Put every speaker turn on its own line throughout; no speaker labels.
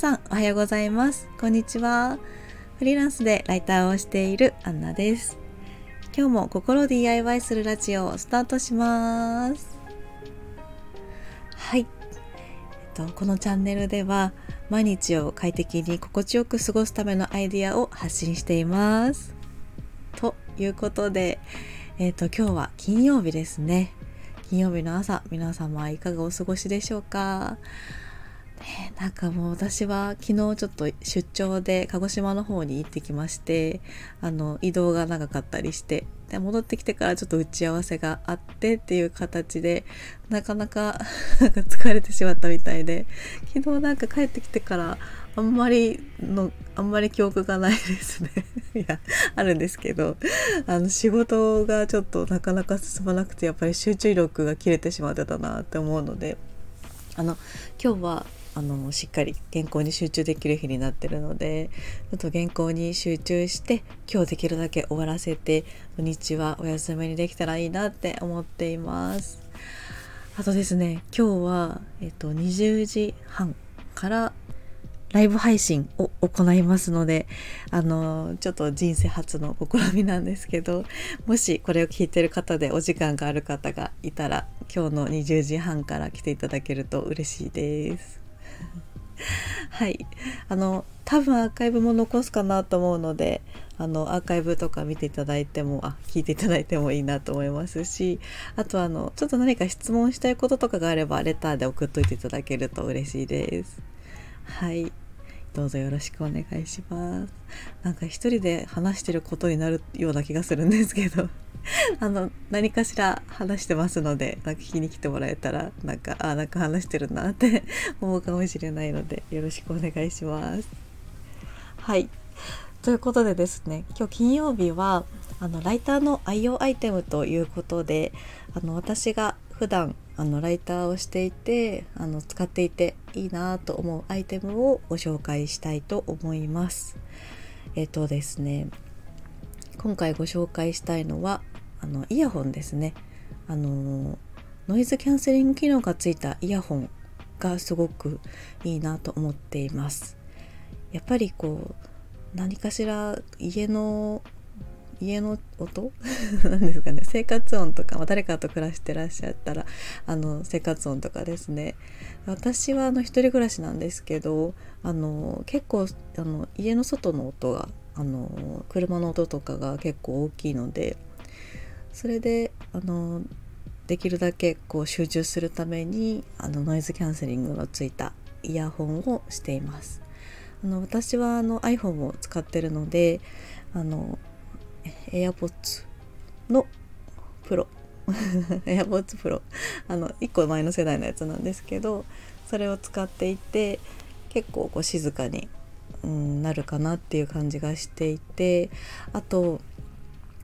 さんおはようございます。こんにちは。フリーランスでライターをしているアンナです。今日も心 DIY するラジオをスタートします。はい、えっと、このチャンネルでは毎日を快適に心地よく過ごすためのアイディアを発信しています。ということで、えっと、今日は金曜日ですね。金曜日の朝皆様いかがお過ごしでしょうか、なんかもう私は昨日ちょっと出張で鹿児島の方に行ってきましてあの移動が長かったりしてで戻ってきてからちょっと打ち合わせがあってっていう形でなかな か疲れてしまったみたいで昨日なんか帰ってきてからあんまりのあんまり記憶がないですね。いやあるんですけどあの仕事がちょっとなかなか進まなくてやっぱり集中力が切れてしまってたなって思うのであの今日はあのしっかり原稿に集中できる日になってるのでちょっと原稿に集中して今日できるだけ終わらせて土日はお休みにできたらいいなって思っています。あとですね今日は、えっと、20時半からライブ配信を行いますのであのちょっと人生初の試みなんですけどもしこれを聞いてる方でお時間がある方がいたら今日の20時半から来ていただけると嬉しいです。はい。あの多分アーカイブも残すかなと思うのであのアーカイブとか見ていただいてもあ聞いていただいてもいいなと思いますしあとあのちょっと何か質問したいこととかがあればレターで送っといていただけると嬉しいです。はい。どうぞよろしくお願いします。なんか一人で話してることになるような気がするんですけど。あの何かしら話してますのでなんか聞きに来てもらえたらなんかあなんか話してるなって 思うかもしれないのでよろしくお願いします。はいということでですね今日金曜日はあのライターの愛用アイテムということであの私が普段あのライターをしていてあの使っていていいなと思うアイテムをご紹介したいと思います。えっとですね今回ご紹介したいのはあのイヤホンですね。あのノイズキャンセリング機能がついたイヤホンがすごくいいなと思っています。やっぱりこう何かしら家の家の音？なんですかね。生活音とか、まあ、誰かと暮らしてらっしゃったらあの生活音とかですね。私はあの一人暮らしなんですけどあの結構あの家の外の音があの車の音とかが結構大きいのでそれであのできるだけこう集中するためにあのノイズキャンセリングのついたイヤホンをしています。あの私はあの iPhone を使ってるのであの AirPods のプロ AirPods Pro あの1個前の世代のやつなんですけどそれを使っていて結構こう静かに、うん、なるかなっていう感じがしていてあと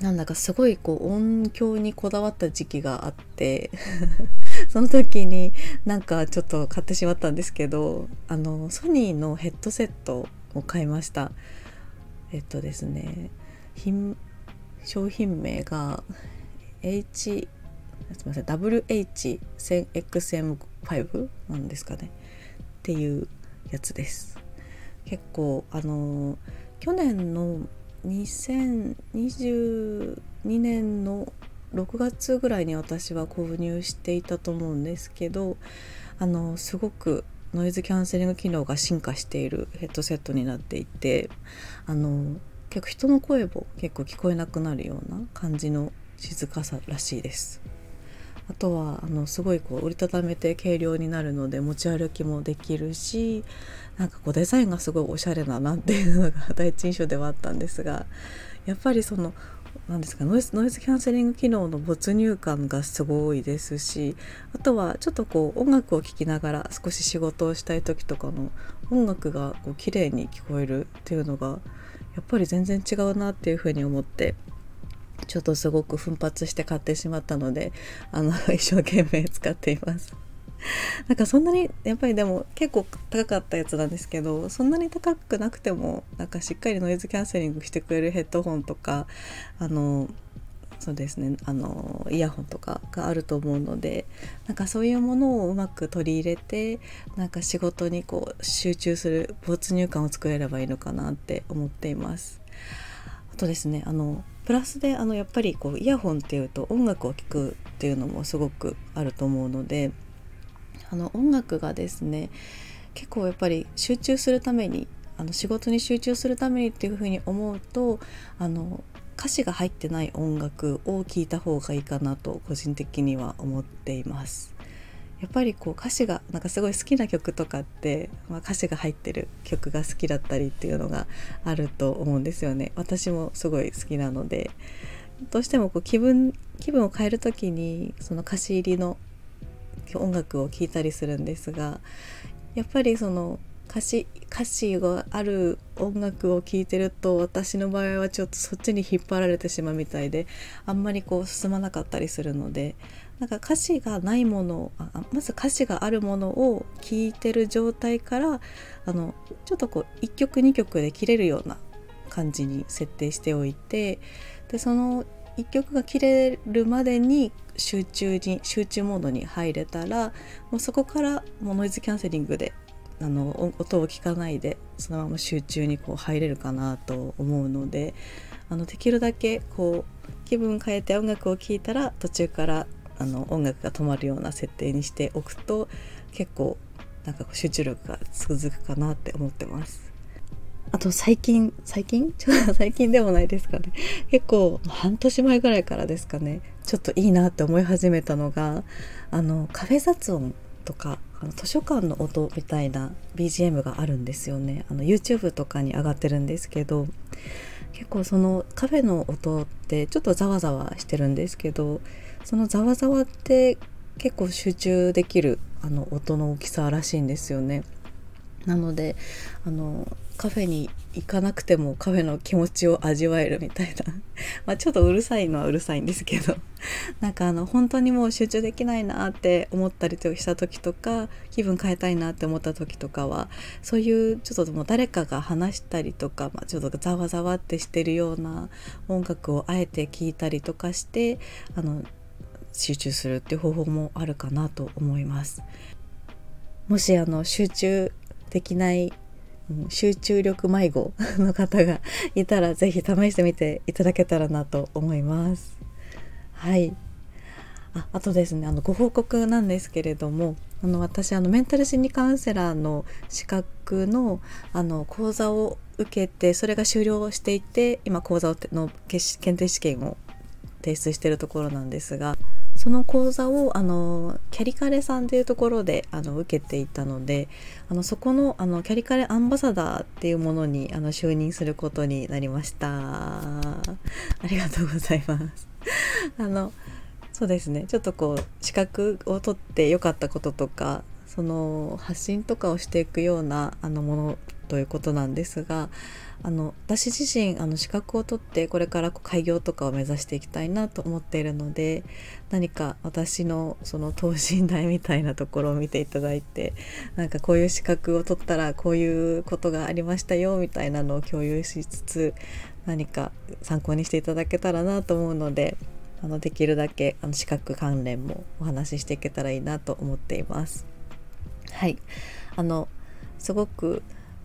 なんだかすごいこう音響にこだわった時期があって その時になんかちょっと買ってしまったんですけどあのソニーのヘッドセットを買いました。えっとですね商品名が H すみません WH1000XM5 なんですかね。っていうやつです。結構あの去年の2022年の6月ぐらいに私は購入していたと思うんですけどあのすごくノイズキャンセリング機能が進化しているヘッドセットになっていてあの結構人の声も結構聞こえなくなるような感じの静かさらしいです。あとはあのすごいこう折りたためて軽量になるので持ち歩きもできるしなんかこうデザインがすごいおしゃれだなっていうのが第一印象ではあったんですがやっぱりその何ですかノイズノイズキャンセリング機能の没入感がすごいですしあとはちょっとこう音楽を聴きながら少し仕事をしたい時とかの音楽がこう綺麗に聞こえるっていうのがやっぱり全然違うなっていうふうに思ってちょっとすごく奮発して買ってしまったのであの 一生懸命使っています。なんかそんなにやっぱりでも結構高かったやつなんですけどそんなに高くなくてもなんかしっかりノイズキャンセリングしてくれるヘッドホンとかあのそうですねあのイヤホンとかがあると思うのでなんかそういうものをうまく取り入れてなんか仕事にこう集中する没入感を作れればいいのかなって思っています。あとですねあのプラスであのやっぱりこうイヤホンっていうと音楽を聴くっていうのもすごくあると思うのであの音楽がですね結構やっぱり集中するためにあの仕事に集中するためにっていうふうに思うとあの歌詞が入ってない音楽を聴いた方がいいかなと個人的には思っています。やっぱりこう歌詞がなんかすごい好きな曲とかって、まあ、歌詞が入ってる曲が好きだったりっていうのがあると思うんですよね。私もすごい好きなので。どうしてもこう気分気分を変える時にその歌詞入りの音楽を聴いたりするんですがやっぱりその歌詞歌詞がある音楽を聴いてると私の場合はちょっとそっちに引っ張られてしまうみたいであんまりこう進まなかったりするのでなんか歌詞がないものあまず歌詞があるものを聴いてる状態からあのちょっとこう1曲2曲で切れるような感じに設定しておいてでその1曲が切れるまでに集中に集中モードに入れたらもうそこからもうノイズキャンセリングであの音を聞かないでそのまま集中にこう入れるかなと思うのであのできるだけこう気分変えて音楽を聴いたら途中からあの音楽が止まるような設定にしておくと結構なんか集中力が続くかなって思ってます。あと最近最近？ちょっと最近でもないですかね。結構半年前ぐらいからですかね。ちょっといいなって思い始めたのがあのカフェ雑音とかあの図書館の音みたいな BGM があるんですよねあの YouTube とかに上がってるんですけど結構そのカフェの音ってちょっとざわざわしてるんですけどそのざわざわって結構集中できるあの音の大きさらしいんですよね。なのであのカフェに行かなくてもカフェの気持ちを味わえるみたいな まあちょっとうるさいのはうるさいんですけど なんかあの本当にもう集中できないなって思ったりした時とか気分変えたいなって思った時とかはそういうちょっともう誰かが話したりとか、まあ、ちょっとざわざわってしてるような音楽をあえて聴いたりとかしてあの集中するっていう方法もあるかなと思います。もしあの集中できない集中力迷子の方がいたら是非試してみていただけたらなと思います。はいああとですねあのご報告なんですけれどもあの私あのメンタル心理カウンセラーの資格のあの講座を受けてそれが終了していて今講座の検定試験を提出しているところなんですがその講座をあのキャリカレさんというところであの受けていたのであのそこのあのキャリカレアンバサダーっていうものにあの就任することになりました。ありがとうございます。あのそうですね。ちょっとこう資格を取って良かったこととかその発信とかをしていくようなあのものということなんですがあの私自身あの資格を取ってこれから開業とかを目指していきたいなと思っているので何か私のその等身大みたいなところを見ていただいてなんかこういう資格を取ったらこういうことがありましたよみたいなのを共有しつつ何か参考にしていただけたらなと思うのであのできるだけあの資格関連もお話ししていけたらいいなと思っています。はい。あのすごく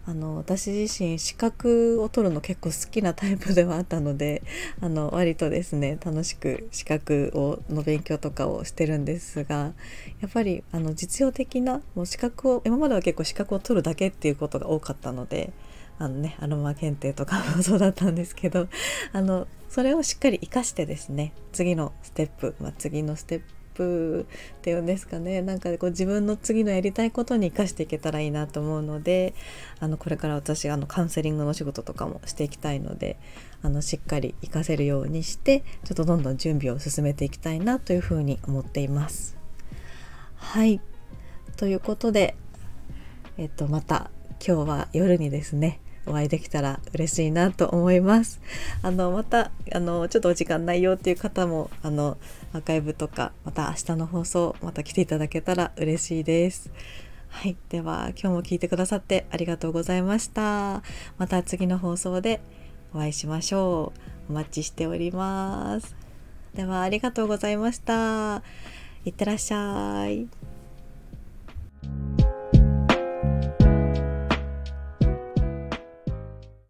あの私自身資格を取るの結構好きなタイプではあったのであの割とですね楽しく資格をの勉強とかをしてるんですがやっぱりあの実用的なもう資格を今までは結構資格を取るだけっていうことが多かったのであのねアロマ検定とかもそうだったんですけどあのそれをしっかり活かしてですね次のステップ、まあ、次のステッププっていうんですかねなんかこう自分の次のやりたいことに生かしていけたらいいなと思うのであのこれから私あのカウンセリングの仕事とかもしていきたいのであのしっかり活かせるようにしてちょっとどんどん準備を進めていきたいなというふうに思っています。はいということで、えっと、また今日は夜にですねお会いできたら嬉しいなと思います。あのまたあのちょっとお時間ないよっていう方もあのアーカイブとかまた明日の放送また来ていただけたら嬉しいです。はい、では今日も聞いてくださってありがとうございました。また次の放送でお会いしましょう。お待ちしております。ではありがとうございましたいってらっしゃい